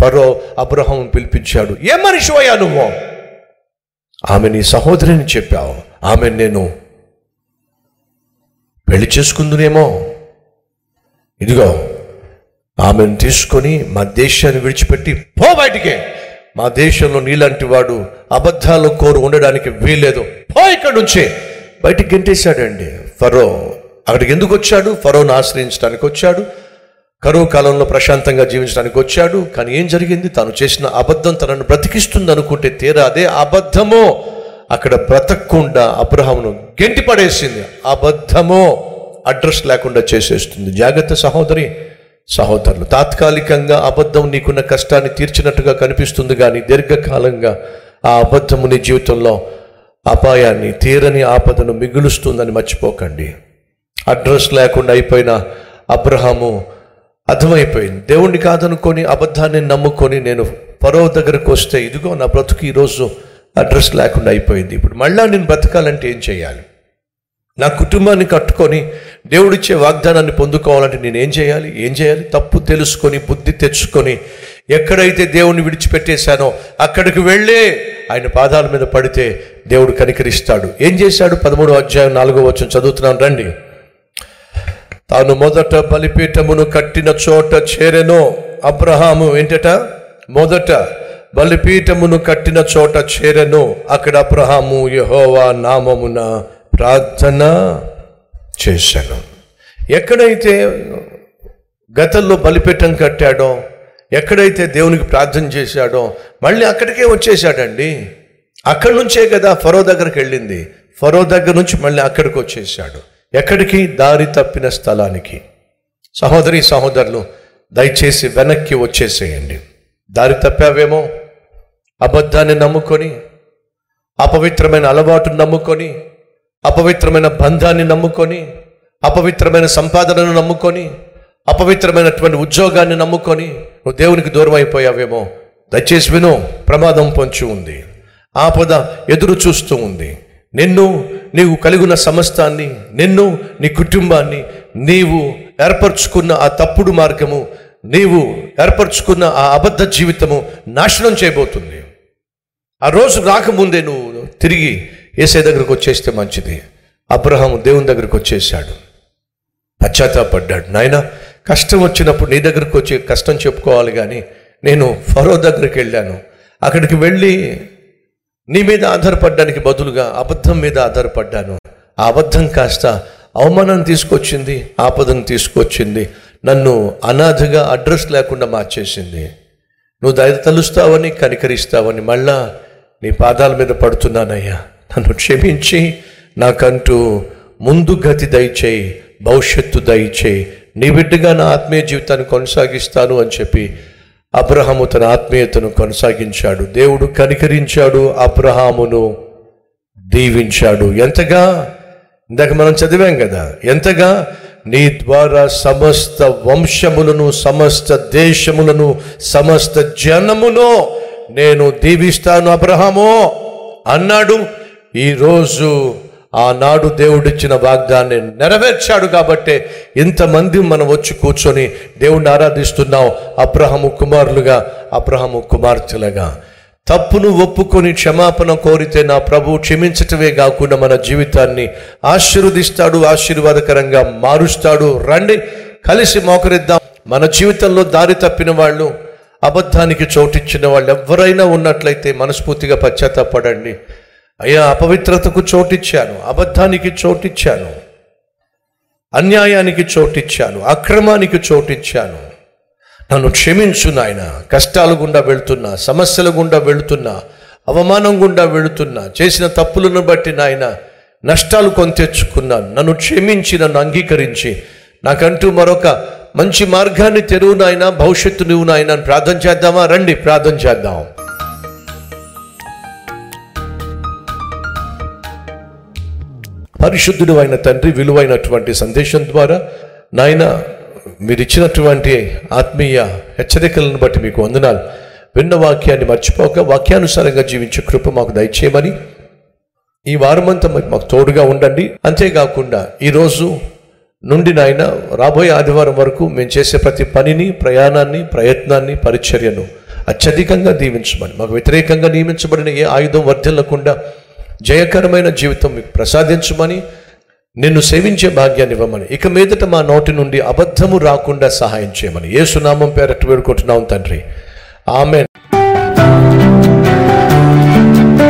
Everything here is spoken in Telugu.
ఫరో అబ్రహం పిలిపించాడు. ఏ మనిషి అయ్యా నువ్వు? ఆమె నీ సహోదరిని చెప్పావు. ఆమె నేను పెళ్ళి చేసుకుందునేమో. ఇదిగో ఆమెను తీసుకొని మా దేశాన్ని విడిచిపెట్టి పో బయటికి. మా దేశంలో నీలాంటి వాడు అబద్ధాలు కోరు ఉండడానికి వీల్లేదు. పో ఇక్కడ నుంచి. బయటికి గెంటేశాడండి. ఫరో అక్కడికి ఎందుకు వచ్చాడు? ఫరోను ఆశ్రయించడానికి వచ్చాడు. కరువు కాలంలో ప్రశాంతంగా జీవించడానికి వచ్చాడు కానీ ఏం జరిగింది? తాను చేసిన అబద్ధం తనను బ్రతికిస్తుంది అనుకుంటే తీరా అదే అబద్ధమో? అక్కడ బ్రతకకుండా అబ్రహామును గెంటి పడేసింది. అబద్ధమో? అడ్రస్ లేకుండా చేసేస్తుంది. జాగ్రత్త సహోదరి సహోదరులు తాత్కాలికంగా అబద్ధం నీకున్న కష్టాన్ని తీర్చినట్టుగా కనిపిస్తుంది కానీ దీర్ఘకాలంగా ఆ అబద్ధము నీ జీవితంలో అపాయాన్ని తీరని ఆపదను మిగులుస్తుందని మర్చిపోకండి. అడ్రస్ లేకుండా అయిపోయిన అబ్రహాము అర్థమైపోయింది. దేవుణ్ణి కాదనుకొని అబద్ధాన్ని నమ్ముకొని నేను పరో దగ్గరకు వస్తే ఇదిగో నా బ్రతుకు ఈరోజు అడ్రస్ లేకుండా అయిపోయింది. ఇప్పుడు మళ్ళా నేను బ్రతకాలంటే ఏం చేయాలి? నా కుటుంబాన్ని కట్టుకొని దేవుడిచ్చే వాగ్దానాన్ని పొందుకోవాలంటే నేను ఏం చేయాలి? ఏం చేయాలి? తప్పు తెలుసుకొని బుద్ధి తెచ్చుకొని ఎక్కడైతే దేవుణ్ణి విడిచిపెట్టేశానో అక్కడికి వెళ్ళే ఆయన పాదాల మీద పడితే దేవుడు కనికరిస్తాడు. ఏం చేశాడు? పదమూడు అధ్యాయం నాలుగో వచ్చిన చదువుతున్నాను రండి. తాను మొదట బలిపీఠమును కట్టిన చోట చేరెనో. అబ్రహాము ఏంటట? మొదట బలిపీఠమును కట్టిన చోట చేరెను. అక్కడ అబ్రహాము యహోవా నామమున ప్రార్థన చేశాను. ఎక్కడైతే గతంలో బలిపీఠం కట్టాడో ఎక్కడైతే దేవునికి ప్రార్థన చేశాడో మళ్ళీ అక్కడికే వచ్చేసాడండి అక్కడి నుంచే కదా ఫరో దగ్గరికి వెళ్ళింది. ఫరో దగ్గర నుంచి మళ్ళీ అక్కడికి వచ్చేసాడు ఎక్కడికి? దారి తప్పిన స్థలానికి. సహోదరి సహోదరులు దయచేసి వెనక్కి వచ్చేసేయండి. దారి తప్పావేమో? అబద్ధాన్ని నమ్ముకొని అపవిత్రమైన అలవాటును నమ్ముకొని అపవిత్రమైన బంధాన్ని నమ్ముకొని అపవిత్రమైన సంపాదనను నమ్ముకొని అపవిత్రమైనటువంటి ఉద్యోగాన్ని నమ్ముకొని నువ్వు దేవునికి దూరం అయిపోయావేమో దయచేసి విను ప్రమాదం పొంచి ఉంది. ఆపద ఎదురు చూస్తూ ఉంది. నిన్ను నీవు కలిగిన సమస్తాన్ని నిన్ను నీ కుటుంబాన్ని నీవు ఏర్పరచుకున్న ఆ తప్పుడు మార్గము నీవు ఏర్పరచుకున్న ఆ అబద్ధ జీవితము నాశనం చేయబోతుంది. ఆ రోజు రాకముందే నువ్వు తిరిగి ఏసై దగ్గరకు వచ్చేస్తే మంచిది. అబ్రహాము దేవుని దగ్గరకు వచ్చేసాడు పశ్చాత్తాపడ్డాడు. నాయన కష్టం వచ్చినప్పుడు నీ దగ్గరకు వచ్చి కష్టం చెప్పుకోవాలి కానీ నేను ఫరో దగ్గరికి వెళ్ళాను. అక్కడికి వెళ్ళి నీ మీద ఆధారపడడానికి బదులుగా అబద్ధం మీద ఆధారపడ్డాను. ఆ అబద్ధం కాస్త అవమానం తీసుకొచ్చింది ఆపదను తీసుకొచ్చింది నన్ను అనాథగా అడ్రస్ లేకుండా మార్చేసింది. నువ్వు దయ తలుస్తావని కనికరిస్తావని మళ్ళా నీ పాదాల మీద పడుతున్నానయ్యా. నన్ను క్షమించి నాకంటూ ముందు గతి దయచేయి భవిష్యత్తు దయచేయి. నీ బిడ్డగా నా ఆత్మీయ జీవితాన్ని కొనసాగిస్తాను అని చెప్పి అబ్రహాము తన ఆత్మీయతను కొనసాగించాడు. దేవుడు కనికరించాడు అబ్రహామును దీవించాడు. ఎంతగా? ఇందాక మనం చదివాం కదా. ఎంతగా? నీ ద్వారా సమస్త వంశములను సమస్త దేశములను సమస్త జనమును నేను దీవిస్తాను అబ్రహాము అన్నాడు. ఈరోజు ఆనాడు దేవుడిచ్చిన వాగ్దాన్ని నెరవేర్చాడు కాబట్టే ఇంతమంది మనం వచ్చి కూర్చొని దేవుణ్ణి ఆరాధిస్తున్నాం. అబ్రహము కుమారులుగా అబ్రహము కుమార్తెలుగా. తప్పును ఒప్పుకొని క్షమాపణ కోరితే నా ప్రభు క్షమించటమే కాకుండా మన జీవితాన్ని ఆశీర్వదిస్తాడు ఆశీర్వాదకరంగా మారుస్తాడు. రండి కలిసి మోకరిద్దాం. మన జీవితంలో దారి తప్పిన వాళ్ళు అబద్ధానికి చోటిచ్చిన వాళ్ళు ఎవరైనా ఉన్నట్లయితే మనస్ఫూర్తిగా పశ్చాత్తాపడండి అయ్యా అపవిత్రతకు చోటిచ్చాను అబద్ధానికి చోటిచ్చాను అన్యాయానికి చోటిచ్చాను అక్రమానికి చోటిచ్చాను. నన్ను క్షమించు నాయన. కష్టాల గుండా వెళుతున్నా సమస్యల గుండా వెళుతున్నా అవమానం గుండా వెళుతున్నా చేసిన తప్పులను బట్టి నాయన నష్టాలు కొని తెచ్చుకున్నాను నన్ను క్షమించి నన్ను అంగీకరించి నాకంటూ మరొక మంచి మార్గాన్ని తెరువు నాయన భవిష్యత్తు నువ్వు నాయన ప్రార్థన చేద్దామా? రండి ప్రార్థన చేద్దాం. పరిశుద్ధుడు అయిన తండ్రి విలువైనటువంటి సందేశం ద్వారా నాయన మీరు ఇచ్చినటువంటి ఆత్మీయ హెచ్చరికలను బట్టి మీకు వందనాలు. విన్న వాక్యాన్ని మర్చిపోక వాక్యానుసారంగా జీవించే కృప మాకు దయచేయమని ఈ వారమంతా మాకు తోడుగా ఉండండి. అంతేకాకుండా ఈరోజు నుండి నాయన రాబోయే ఆదివారం వరకు మేము చేసే ప్రతి పనిని ప్రయాణాన్ని ప్రయత్నాన్ని పరిచర్యను అత్యధికంగా దీవించమని మాకు వ్యతిరేకంగా నియమించబడిన ఏ ఆయుధం వర్ధిల్లకుండా జయకరమైన జీవితం మీకు ప్రసాదించమని నిన్ను సేవించే భాగ్యాన్ని ఇవ్వమని ఇక మీదట మా నోటి నుండి అబద్ధము రాకుండా సహాయం చేయమని. ఏ సునామం పేరట్టు వేడుకుంటున్నాం తండ్రి. ఆమె